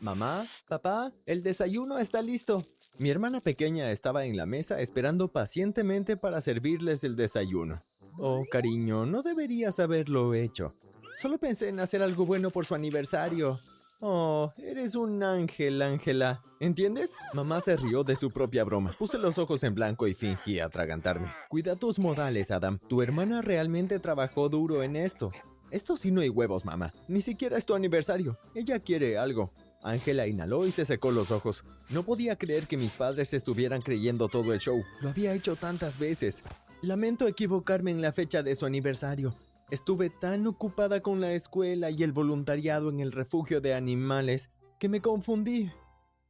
Mamá, papá, el desayuno está listo. Mi hermana pequeña estaba en la mesa esperando pacientemente para servirles el desayuno. Oh, cariño, no deberías haberlo hecho. Solo pensé en hacer algo bueno por su aniversario. Oh, eres un ángel, Ángela. ¿Entiendes? Mamá se rió de su propia broma. Puse los ojos en blanco y fingí atragantarme. Cuida tus modales, Adam. Tu hermana realmente trabajó duro en esto. Esto sí no hay huevos, mamá. Ni siquiera es tu aniversario. Ella quiere algo. Ángela inhaló y se secó los ojos. No podía creer que mis padres estuvieran creyendo todo el show. Lo había hecho tantas veces. Lamento equivocarme en la fecha de su aniversario. Estuve tan ocupada con la escuela y el voluntariado en el refugio de animales que me confundí.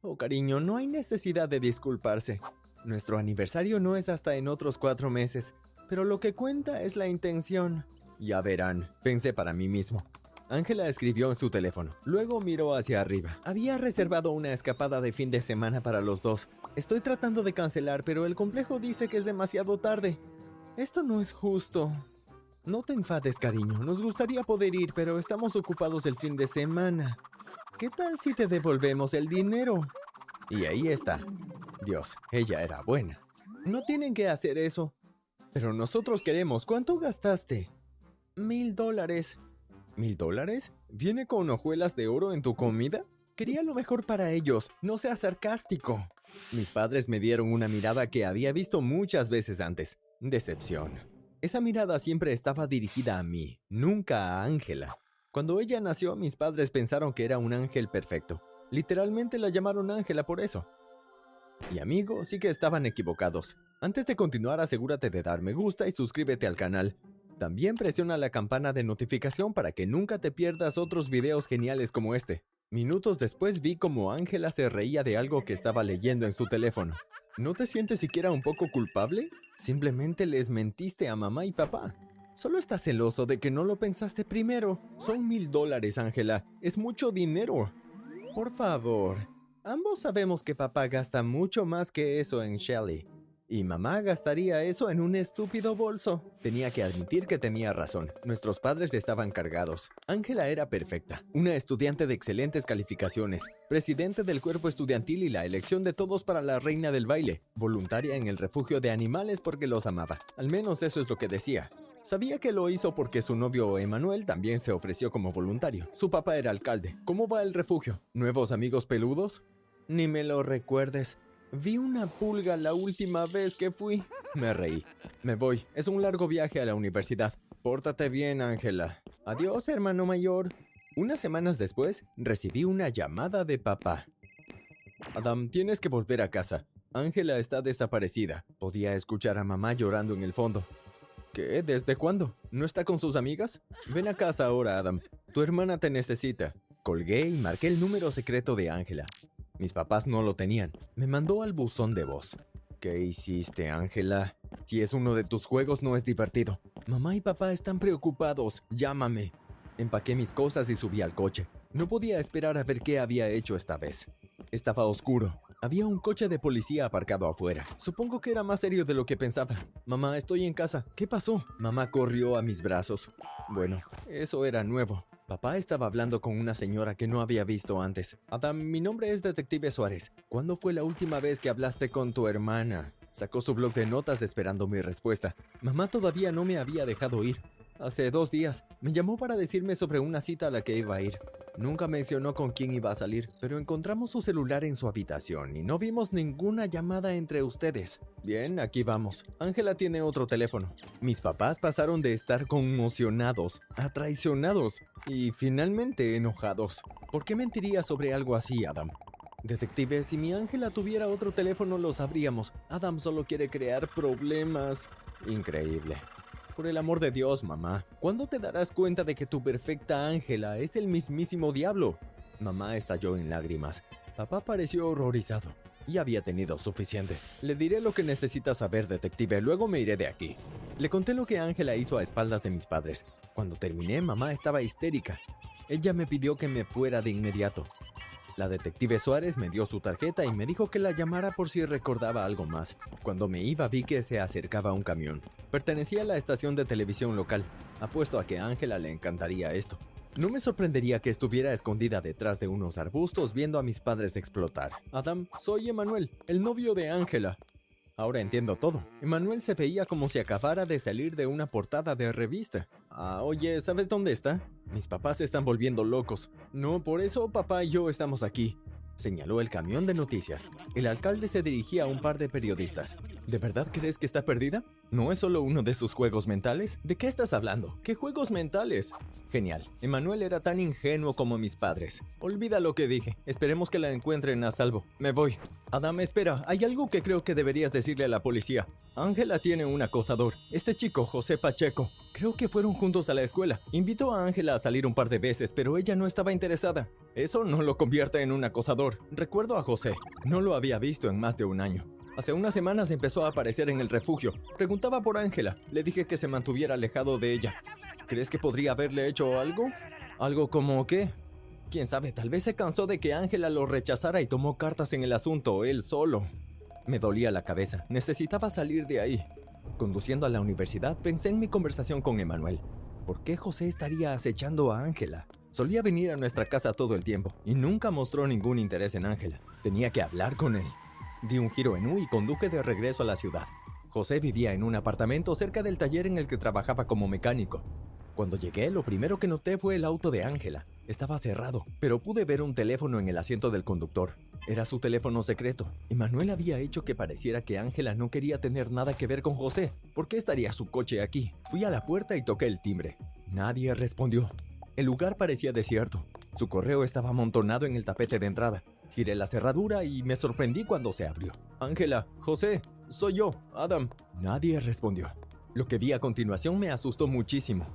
Oh, cariño, no hay necesidad de disculparse. Nuestro aniversario no es hasta en otros cuatro meses, pero lo que cuenta es la intención. Ya verán, pensé para mí mismo. Ángela escribió en su teléfono. Luego miró hacia arriba. Había reservado una escapada de fin de semana para los dos. Estoy tratando de cancelar, pero el complejo dice que es demasiado tarde. Esto no es justo. No te enfades, cariño. Nos gustaría poder ir, pero estamos ocupados el fin de semana. ¿Qué tal si te devolvemos el dinero? Y ahí está. Dios, ella era buena. No tienen que hacer eso. Pero nosotros queremos. ¿Cuánto gastaste? Mil dólares. ¿Mil dólares? ¿Viene con hojuelas de oro en tu comida? Quería lo mejor para ellos, no sea sarcástico. Mis padres me dieron una mirada que había visto muchas veces antes. Decepción. Esa mirada siempre estaba dirigida a mí, nunca a Ángela. Cuando ella nació, mis padres pensaron que era un ángel perfecto. Literalmente la llamaron Ángela por eso. Y amigo, sí que estaban equivocados. Antes de continuar, asegúrate de dar me gusta y suscríbete al canal. También presiona la campana de notificación para que nunca te pierdas otros videos geniales como este. Minutos después vi como Ángela se reía de algo que estaba leyendo en su teléfono. ¿No te sientes siquiera un poco culpable? Simplemente les mentiste a mamá y papá. Solo estás celoso de que no lo pensaste primero. Son mil dólares, Ángela. Es mucho dinero. Por favor. Ambos sabemos que papá gasta mucho más que eso en Shelly. Y mamá gastaría eso en un estúpido bolso. Tenía que admitir que tenía razón. Nuestros padres estaban cargados. Ángela era perfecta, una estudiante de excelentes calificaciones, presidente del cuerpo estudiantil y la elección de todos para la reina del baile, voluntaria en el refugio de animales porque los amaba. Al menos eso es lo que decía. Sabía que lo hizo porque su novio Emanuel también se ofreció como voluntario. Su papá era alcalde. ¿Cómo va el refugio? ¿Nuevos amigos peludos? Ni me lo recuerdes. Vi una pulga la última vez que fui. Me reí. Me voy. Es un largo viaje a la universidad. Pórtate bien, Ángela. Adiós, hermano mayor. Unas semanas después, recibí una llamada de papá. Adam, tienes que volver a casa. Ángela está desaparecida. Podía escuchar a mamá llorando en el fondo. ¿Qué? ¿Desde cuándo? ¿No está con sus amigas? Ven a casa ahora, Adam. Tu hermana te necesita. Colgué y marqué el número secreto de Ángela. Mis papás no lo tenían. Me mandó al buzón de voz. ¿Qué hiciste, Ángela? Si es uno de tus juegos no es divertido. Mamá y papá están preocupados. Llámame. Empaqué mis cosas y subí al coche. No podía esperar a ver qué había hecho esta vez. Estaba oscuro. Había un coche de policía aparcado afuera. Supongo que era más serio de lo que pensaba. Mamá, estoy en casa. ¿Qué pasó? Mamá corrió a mis brazos. Bueno, eso era nuevo. Papá estaba hablando con una señora que no había visto antes. Adam, mi nombre es Detective Suárez. ¿Cuándo fue la última vez que hablaste con tu hermana? Sacó su blog de notas esperando mi respuesta. Mamá todavía no me había dejado ir. Hace dos días me llamó para decirme sobre una cita a la que iba a ir. Nunca mencionó con quién iba a salir, pero encontramos su celular en su habitación y no vimos ninguna llamada entre ustedes. Bien, aquí vamos. Ángela tiene otro teléfono. Mis papás pasaron de estar conmocionados a traicionados y finalmente enojados. ¿Por qué mentiría sobre algo así, Adam? Detective, si mi Ángela tuviera otro teléfono lo sabríamos. Adam solo quiere crear problemas. Increíble. Por el amor de Dios, mamá, ¿cuándo te darás cuenta de que tu perfecta Ángela es el mismísimo diablo? Mamá estalló en lágrimas. Papá pareció horrorizado. Ya había tenido suficiente. Le diré lo que necesita saber, detective, luego me iré de aquí. Le conté lo que Ángela hizo a espaldas de mis padres. Cuando terminé, mamá estaba histérica. Ella me pidió que me fuera de inmediato. La detective Suárez me dio su tarjeta y me dijo que la llamara por si recordaba algo más. Cuando me iba vi que se acercaba un camión. Pertenecía a la estación de televisión local. Apuesto a que a Ángela le encantaría esto. No me sorprendería que estuviera escondida detrás de unos arbustos viendo a mis padres explotar. Adam, soy Emanuel, el novio de Ángela. Ahora entiendo todo. Emanuel se veía como si acabara de salir de una portada de revista. Ah, oye, ¿sabes dónde está? Mis papás se están volviendo locos. No, por eso papá y yo estamos aquí señaló el camión de noticias. El alcalde se dirigía a un par de periodistas. ¿De verdad crees que está perdida? ¿No es solo uno de sus juegos mentales? ¿De qué estás hablando? ¿Qué juegos mentales? Genial. Emanuel era tan ingenuo como mis padres. Olvida lo que dije. Esperemos que la encuentren a salvo. Me voy. Adam, espera. Hay algo que creo que deberías decirle a la policía. Ángela tiene un acosador. Este chico, José Pacheco. Creo que fueron juntos a la escuela. Invitó a Ángela a salir un par de veces, pero ella no estaba interesada. Eso no lo convierte en un acosador. Recuerdo a José. No lo había visto en más de un año. Hace unas semanas empezó a aparecer en el refugio. Preguntaba por Ángela. Le dije que se mantuviera alejado de ella. ¿Crees que podría haberle hecho algo? ¿Algo como qué? Quién sabe, tal vez se cansó de que Ángela lo rechazara y tomó cartas en el asunto, él solo. Me dolía la cabeza. Necesitaba salir de ahí. Conduciendo a la universidad, pensé en mi conversación con Emanuel. ¿Por qué José estaría acechando a Ángela? Solía venir a nuestra casa todo el tiempo y nunca mostró ningún interés en Ángela. Tenía que hablar con él. Di un giro en U y conduje de regreso a la ciudad. José vivía en un apartamento cerca del taller en el que trabajaba como mecánico. Cuando llegué, lo primero que noté fue el auto de Ángela. Estaba cerrado, pero pude ver un teléfono en el asiento del conductor. Era su teléfono secreto, y Manuel había hecho que pareciera que Ángela no quería tener nada que ver con José. ¿Por qué estaría su coche aquí? Fui a la puerta y toqué el timbre. Nadie respondió. El lugar parecía desierto. Su correo estaba amontonado en el tapete de entrada. Giré la cerradura y me sorprendí cuando se abrió. Ángela, José, soy yo, Adam. Nadie respondió. Lo que vi a continuación me asustó muchísimo.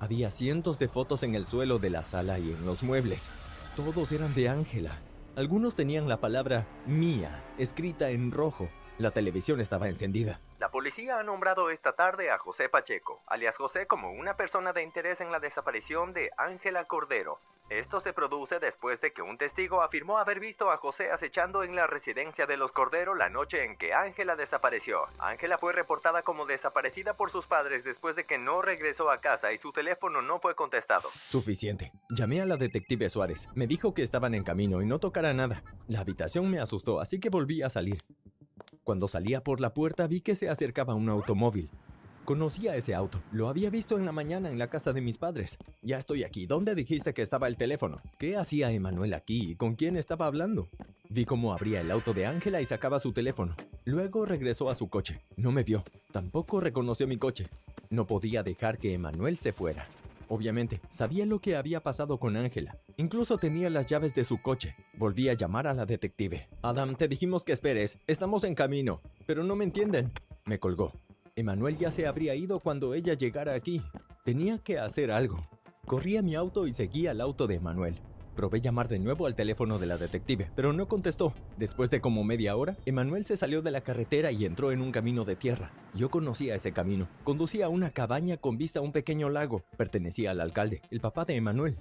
Había cientos de fotos en el suelo de la sala y en los muebles. Todos eran de Ángela. Algunos tenían la palabra mía escrita en rojo. La televisión estaba encendida. La policía ha nombrado esta tarde a José Pacheco, alias José, como una persona de interés en la desaparición de Ángela Cordero. Esto se produce después de que un testigo afirmó haber visto a José acechando en la residencia de los Cordero la noche en que Ángela desapareció. Ángela fue reportada como desaparecida por sus padres después de que no regresó a casa y su teléfono no fue contestado. Suficiente. Llamé a la detective Suárez. Me dijo que estaban en camino y no tocara nada. La habitación me asustó, así que volví a salir. Cuando salía por la puerta vi que se acercaba un automóvil. Conocía ese auto. Lo había visto en la mañana en la casa de mis padres. Ya estoy aquí. ¿Dónde dijiste que estaba el teléfono? ¿Qué hacía Emanuel aquí y con quién estaba hablando? Vi cómo abría el auto de Ángela y sacaba su teléfono. Luego regresó a su coche. No me vio. Tampoco reconoció mi coche. No podía dejar que Emanuel se fuera. Obviamente, sabía lo que había pasado con Ángela. Incluso tenía las llaves de su coche. Volví a llamar a la detective. Adam, te dijimos que esperes. Estamos en camino. Pero no me entienden. Me colgó. Emanuel ya se habría ido cuando ella llegara aquí. Tenía que hacer algo. Corrí a mi auto y seguí al auto de Emanuel. Probé llamar de nuevo al teléfono de la detective, pero no contestó. Después de como media hora, Emanuel se salió de la carretera y entró en un camino de tierra. Yo conocía ese camino. Conducía a una cabaña con vista a un pequeño lago. Pertenecía al alcalde, el papá de Emanuel.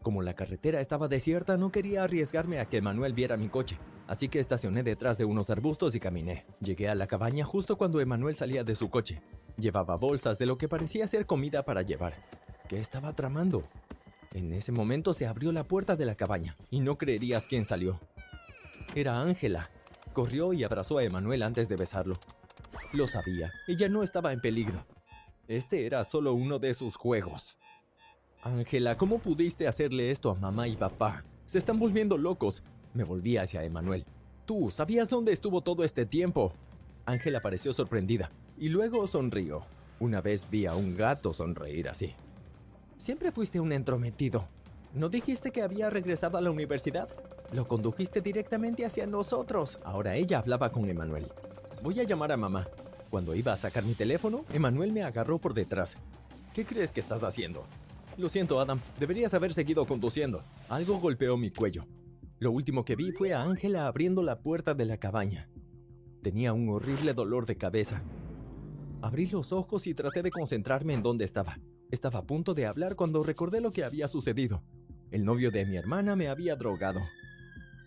Como la carretera estaba desierta, no quería arriesgarme a que Emanuel viera mi coche, así que estacioné detrás de unos arbustos y caminé. Llegué a la cabaña justo cuando Emanuel salía de su coche. Llevaba bolsas de lo que parecía ser comida para llevar. ¿Qué estaba tramando? En ese momento se abrió la puerta de la cabaña y no creerías quién salió. Era Ángela. Corrió y abrazó a Emanuel antes de besarlo. Lo sabía, ella no estaba en peligro. Este era solo uno de sus juegos. Ángela, ¿cómo pudiste hacerle esto a mamá y papá? Se están volviendo locos. Me volví hacia Emanuel. Tú, ¿sabías dónde estuvo todo este tiempo? Ángela pareció sorprendida y luego sonrió. Una vez vi a un gato sonreír así. Siempre fuiste un entrometido. ¿No dijiste que había regresado a la universidad? Lo condujiste directamente hacia nosotros. Ahora ella hablaba con Emanuel. Voy a llamar a mamá. Cuando iba a sacar mi teléfono, Emanuel me agarró por detrás. ¿Qué crees que estás haciendo? Lo siento, Adam. Deberías haber seguido conduciendo. Algo golpeó mi cuello. Lo último que vi fue a Ángela abriendo la puerta de la cabaña. Tenía un horrible dolor de cabeza. Abrí los ojos y traté de concentrarme en dónde estaba. Estaba a punto de hablar cuando recordé lo que había sucedido. El novio de mi hermana me había drogado.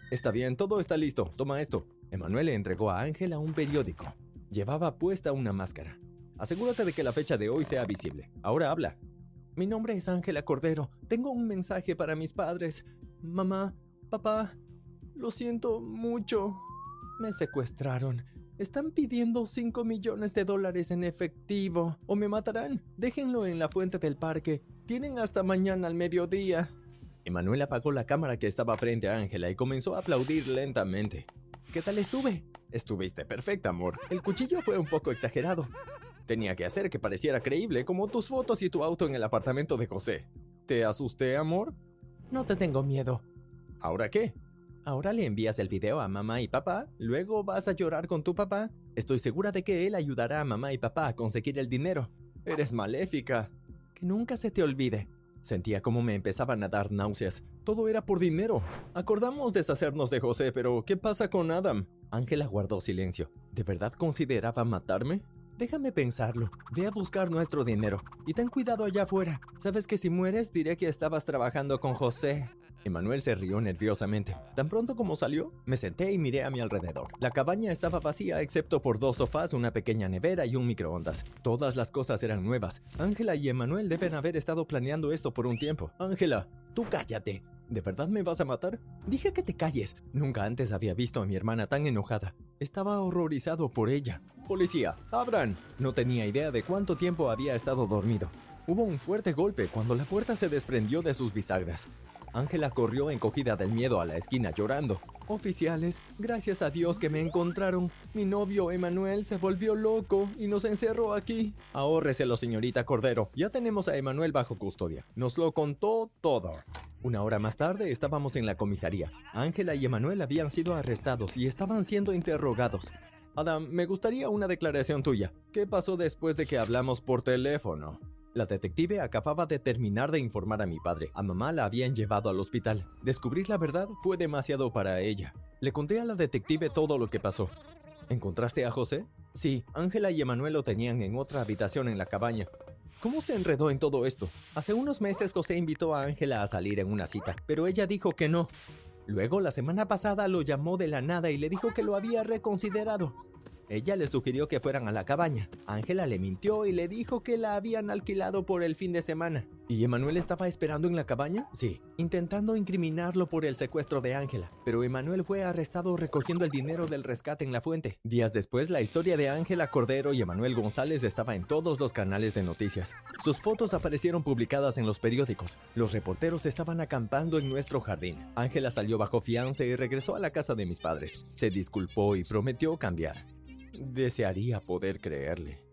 Está bien, todo está listo. Toma esto. Emanuel le entregó a Ángela un periódico. Llevaba puesta una máscara. Asegúrate de que la fecha de hoy sea visible. Ahora habla. Mi nombre es Ángela Cordero. Tengo un mensaje para mis padres. Mamá, papá, lo siento mucho. Me secuestraron. Están pidiendo 5 millones de dólares en efectivo. O me matarán. Déjenlo en la fuente del parque. Tienen hasta mañana al mediodía. Emanuel apagó la cámara que estaba frente a Ángela y comenzó a aplaudir lentamente. ¿Qué tal estuve? Estuviste perfecta, amor. El cuchillo fue un poco exagerado. Tenía que hacer que pareciera creíble, como tus fotos y tu auto en el apartamento de José. ¿Te asusté, amor? No te tengo miedo. ¿Ahora qué? Ahora le envías el video a mamá y papá, luego vas a llorar con tu papá. Estoy segura de que él ayudará a mamá y papá a conseguir el dinero. Eres maléfica. Que nunca se te olvide. Sentía como me empezaban a dar náuseas. Todo era por dinero. Acordamos deshacernos de José, pero ¿qué pasa con Adam? Ángela guardó silencio. ¿De verdad consideraba matarme? Déjame pensarlo. Ve a buscar nuestro dinero. Y ten cuidado allá afuera. Sabes que si mueres diré que estabas trabajando con José. Emanuel se rió nerviosamente. Tan pronto como salió, me senté y miré a mi alrededor. La cabaña estaba vacía excepto por dos sofás, una pequeña nevera y un microondas. Todas las cosas eran nuevas. Ángela y Emanuel deben haber estado planeando esto por un tiempo. Ángela, tú cállate. ¿De verdad me vas a matar? Dije que te calles. Nunca antes había visto a mi hermana tan enojada. Estaba horrorizado por ella. Policía, abran. No tenía idea de cuánto tiempo había estado dormido. Hubo un fuerte golpe cuando la puerta se desprendió de sus bisagras. Ángela corrió encogida del miedo a la esquina llorando. Oficiales, gracias a Dios que me encontraron. Mi novio Emanuel se volvió loco y nos encerró aquí. Ahórreselo, señorita Cordero. Ya tenemos a Emanuel bajo custodia. Nos lo contó todo. Una hora más tarde estábamos en la comisaría. Ángela y Emanuel habían sido arrestados y estaban siendo interrogados. Adam, me gustaría una declaración tuya. ¿Qué pasó después de que hablamos por teléfono? La detective acababa de terminar de informar a mi padre. A mamá la habían llevado al hospital. Descubrir la verdad fue demasiado para ella. Le conté a la detective todo lo que pasó. ¿Encontraste a José? Sí, Ángela y Emanuel lo tenían en otra habitación en la cabaña. ¿Cómo se enredó en todo esto? Hace unos meses José invitó a Ángela a salir en una cita, pero ella dijo que no. Luego, la semana pasada lo llamó de la nada y le dijo que lo había reconsiderado. Ella le sugirió que fueran a la cabaña. Ángela le mintió y le dijo que la habían alquilado por el fin de semana. ¿Y Emanuel estaba esperando en la cabaña? Sí, intentando incriminarlo por el secuestro de Ángela. Pero Emanuel fue arrestado recogiendo el dinero del rescate en la fuente. Días después, la historia de Ángela Cordero y Emanuel González estaba en todos los canales de noticias. Sus fotos aparecieron publicadas en los periódicos. Los reporteros estaban acampando en nuestro jardín. Ángela salió bajo fianza y regresó a la casa de mis padres. Se disculpó y prometió cambiar. Desearía poder creerle.